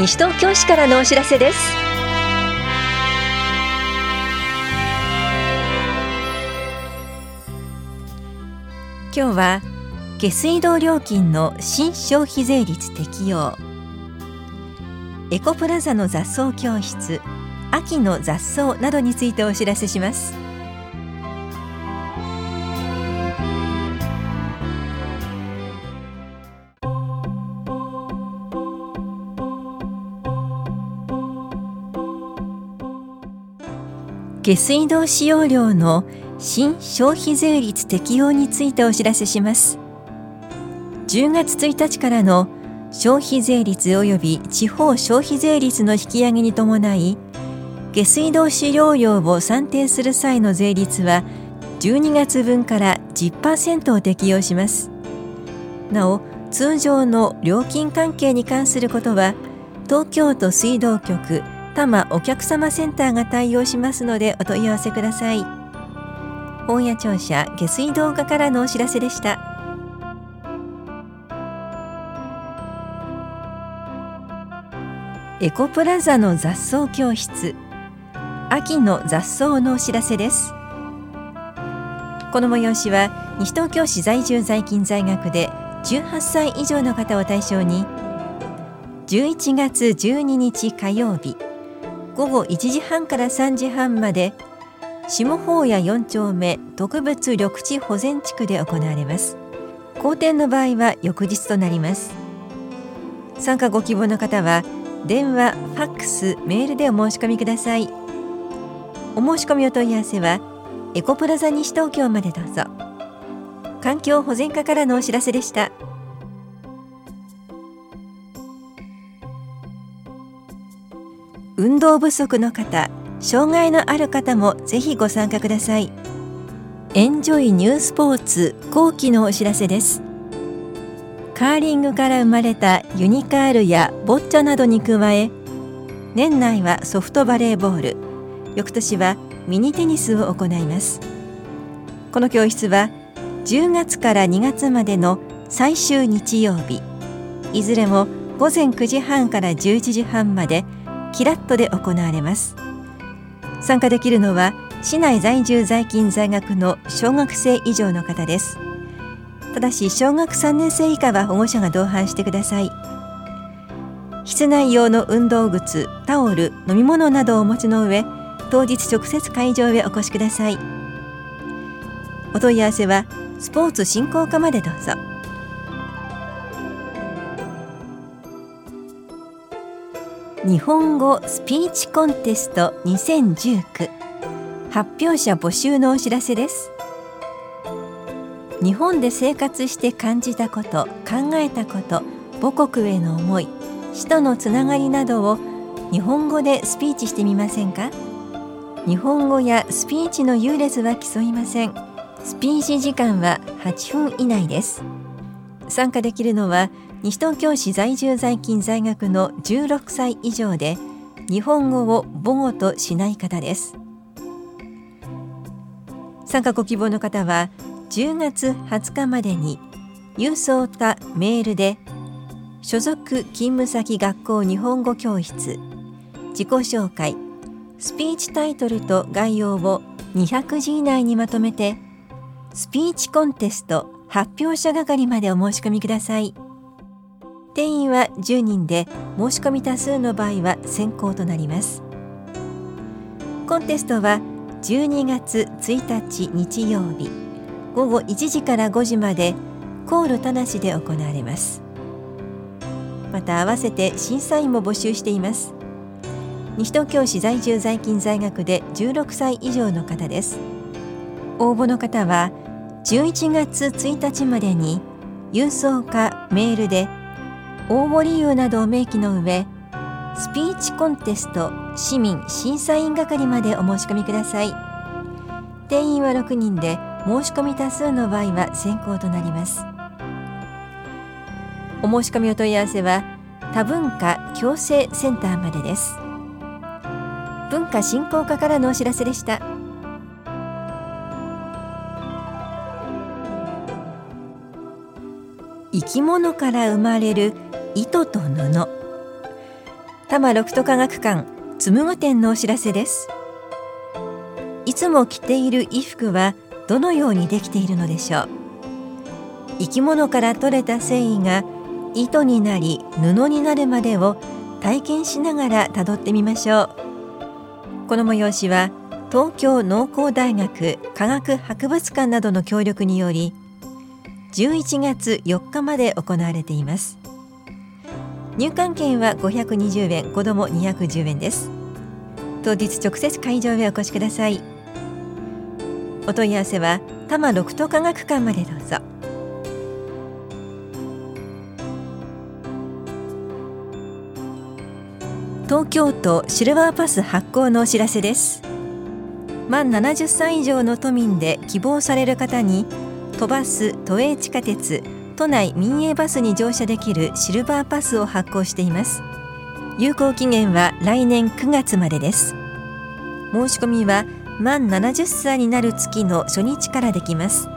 西東京市からのお知らせです。今日は下水道料金の新消費税率適用。エコプラザの雑草教室秋の雑草などについてお知らせします。下水道使用量の新消費税率適用についてお知らせします。10月1日からの消費税率及び地方消費税率の引き上げに伴い下水道使用量を算定する際の税率は12月分から10%を適用します。なお通常の料金関係に関することは東京都水道局多摩お客様センターが対応しますのでお問い合わせください。本屋庁舎下水道課からのお知らせでした。エコプラザの雑草教室。秋の雑草のお知らせです。この催しは西東京市在住在勤在学で18歳以上の方を対象に11月12日火曜日午後1時半から3時半まで下法屋4丁目特別緑地保全地区で行われます。好天の場合は翌日となります。参加ご希望の方は電話、ファックス、メールでお申し込みください。お申し込みお問い合わせはエコプラザ西東京までどうぞ。環境保全課からのお知らせでした。運動不足の方障害のある方もぜひご参加ください。エンジョイニュースポーツ後期のお知らせです。カーリングから生まれたユニカールやボッチャなどに加え年内はソフトバレーボール翌年はミニテニスを行います。この教室は10月から2月までの最終日曜日。いずれも午前9時半から11時半までキラッとで行われます。参加できるのは市内在住在勤在学の小学生以上の方です。ただし小学3年生以下は保護者が同伴してください。室内用の運動靴タオル飲み物などをお持ちの上当日直接会場へお越しください。お問い合わせはスポーツ振興課までどうぞ。日本語スピーチコンテスト2019発表者募集のお知らせです。日本で生活して感じたこと考えたこと母国への思い死とのつながりなどを日本語でスピーチしてみませんか？日本語やスピーチの優劣は競いません。スピーチ時間は8分以内です。参加できるのは西東京市在住在勤在学の16歳以上で日本語を母語としない方です参加ご希望の方は10月20日までに郵送かメールで所属勤務先学校日本語教室自己紹介スピーチタイトルと概要を200字以内にまとめてスピーチコンテスト発表者係までお申し込みください。定員は10人で申し込み多数の場合は先行となります。コンテストは12月1日日曜日午後1時から5時までコール田無で行われます。また合わせて審査員も募集しています。西東京市在住在勤在学で16歳以上の方です。応募の方は11月1日までに郵送かメールで応募理由などを明記の上スピーチコンテスト市民審査員係までお申し込みください。定員は6人で申し込み多数の場合は先行となります。お申し込みお問い合わせは多文化共生センターまでです。文化振興課からのお知らせでした。生き物から生まれる糸と布。多摩六都科学館紡具店のお知らせです。いつも着ている衣服はどのようにできているのでしょう？生き物から取れた繊維が糸になり布になるまでを体験しながらたどってみましょう。この催しは東京農工大学科学博物館などの協力により11月4日まで行われています。入館券は520円子ども210円です。当日直接会場へお越しください。お問い合わせは多摩六都科学館までどうぞ。東京都シルバーパス発行のお知らせです。満70歳以上の都民で希望される方に都バス都営地下鉄都内民営バスに乗車できるシルバーパスを発行しています。有効期限は来年9月までです。申し込みは満70歳になる月の初日からできます。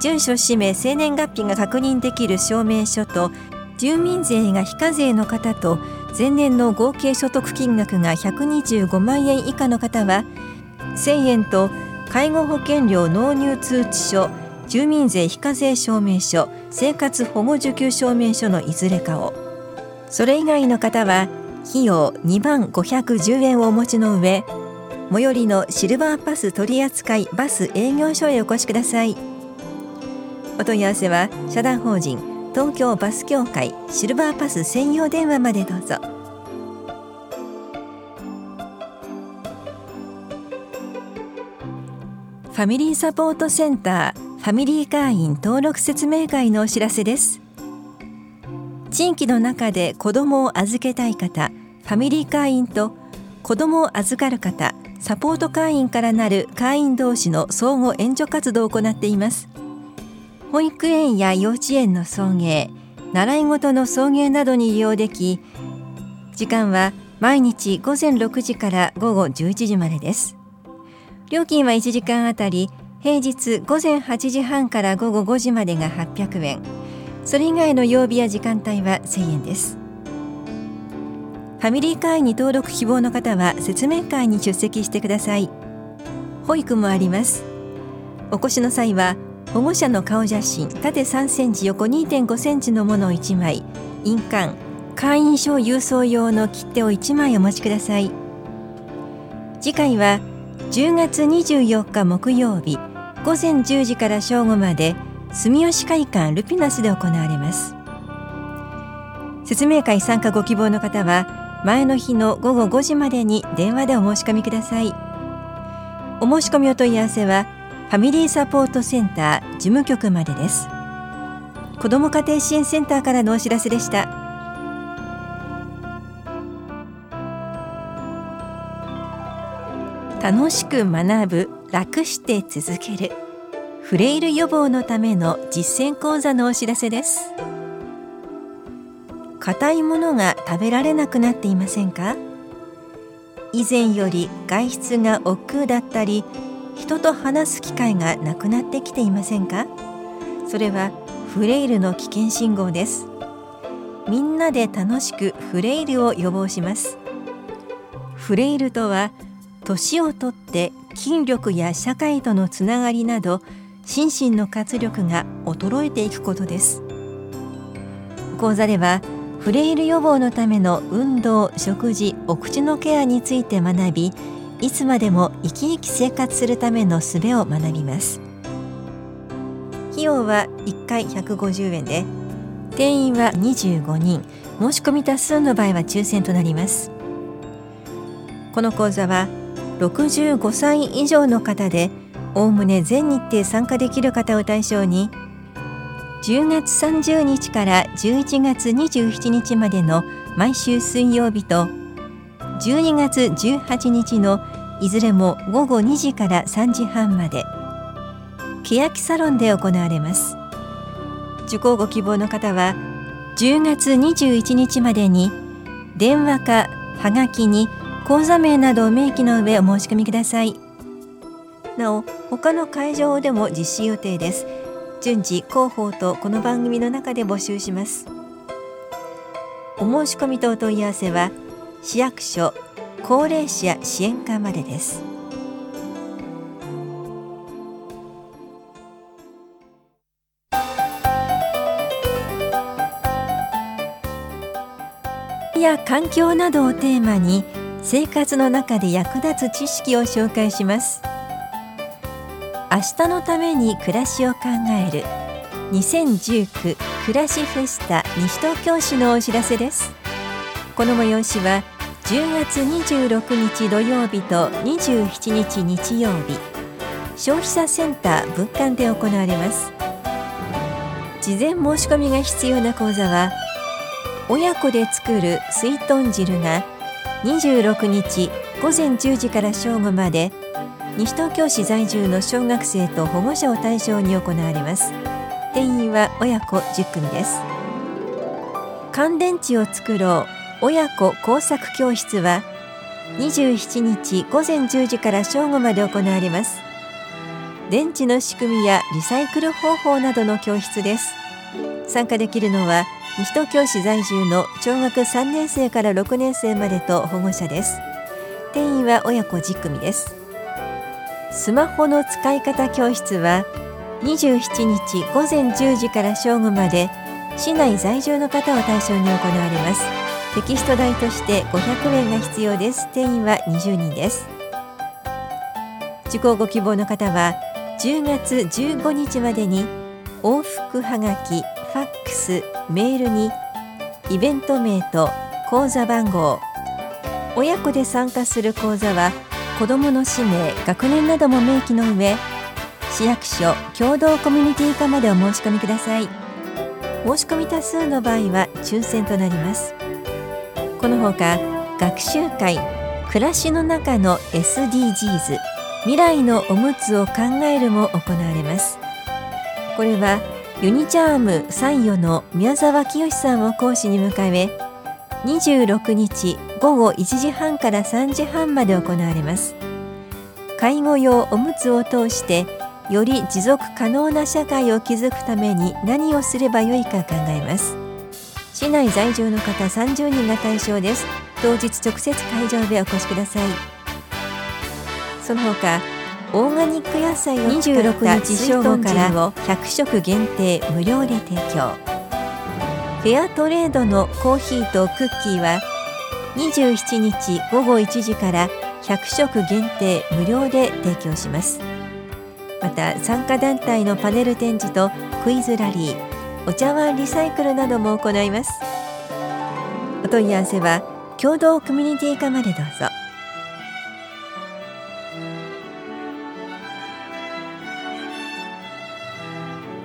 住所氏名生年月日が確認できる証明書と住民税が非課税の方と前年の合計所得金額が125万円以下の方は1000円と介護保険料納入通知書住民税非課税証明書生活保護受給証明書のいずれかを。それ以外の方は費用2万510円をお持ちの上最寄りのシルバーパス取扱バス営業所へお越しください。お問い合わせは社団法人東京バス協会シルバーパス専用電話までどうぞ。ファミリーサポートセンターファミリー会員登録説明会のお知らせです。地域の中で子どもを預けたい方ファミリー会員と子どもを預かる方サポート会員からなる会員同士の相互援助活動を行っています。保育園や幼稚園の送迎習い事の送迎などに利用でき時間は毎日午前6時から午後11時までです。料金は1時間あたり平日午前8時半から午後5時までが800円。それ以外の曜日や時間帯は1000円です。ファミリー会員に登録希望の方は説明会に出席してください。保育もあります。お越しの際は保護者の顔写真縦3センチ横2.5センチのものを1枚印鑑会員証郵送用の切手を1枚お持ちください。次回は10月24日木曜日午前10時から正午まで住吉会館ルピナスで行われます。説明会参加ご希望の方は前の日の午後5時までに電話でお申し込みください。お申し込みお問い合わせはファミリーサポートセンター事務局までです。子ども家庭支援センターからのお知らせでした。楽しく学ぶ楽して続ける。フレイル予防のための実践講座のお知らせです。硬いものが食べられなくなっていませんか？以前より外出が億劫だったり人と話す機会がなくなってきていませんか？それはフレイルの危険信号です。みんなで楽しくフレイルを予防します。フレイルとは年をとって筋力や社会とのつながりなど心身の活力が衰えていくことです。講座ではフレイル予防のための運動食事お口のケアについて学びいつまでも生き生き生活するための術を学びます。費用は1回150円で定員は25人申し込み多数の場合は抽選となります。この講座は65歳以上の方でおおむね全日程参加できる方を対象に10月30日から11月27日までの毎週水曜日と12月18日のいずれも午後2時から3時半まで欅サロンで行われます。受講ご希望の方は10月21日までに電話かはがきに講座名などを明記の上お申し込みください。なお他の会場でも実施予定です。順次広報とこの番組の中で募集します。お申し込みとお問い合わせは市役所高齢者支援課までです。や環境などをテーマに生活の中で役立つ知識を紹介します。明日のために暮らしを考える。2019暮らしフェスタ西東京市のお知らせです。この催しは10月26日土曜日と27日日曜日。消費者センター物館で行われます。事前申し込みが必要な講座は親子で作る水豚汁が26日午前10時から正午まで西東京市在住の小学生と保護者を対象に行われます。定員は親子10組です。乾電池を作ろう親子工作教室は27日午前10時から正午まで行われます。電池の仕組みやリサイクル方法などの教室です。参加できるのは西東京市在住の小学3年生から6年生までと保護者です。定員は親子10組です。スマホの使い方教室は27日午前10時から正午まで市内在住の方を対象に行われます。テキスト代として500円が必要です。定員は20人です。受講ご希望の方は10月15日までに往復はがきファックスメールにイベント名と口座番号。親子で参加する講座は子どもの氏名学年なども明記の上市役所共同コミュニティ課までお申し込みください。申し込み多数の場合は抽選となります。このほか学習会暮らしの中の SDGs 未来のおむつを考えるも行われます。これはユニチャーム参与の宮沢清さんを講師に迎え26日午後1時半から3時半まで行われます。介護用おむつを通してより持続可能な社会を築くために何をすればよいか考えます。市内在住の方30人が対象です。当日直接会場でお越しください。その他オーガニック野菜を26日正午から100食限定無料で提供。フェアトレードのコーヒーとクッキーは27日午後1時から100食限定無料で提供します。また参加団体のパネル展示とクイズラリーお茶碗リサイクルなども行います。お問い合わせは共同コミュニティ課までどうぞ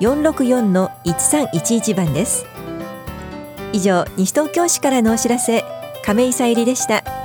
464-1311番です。以上西東京市からのお知らせ亀井さゆりでした。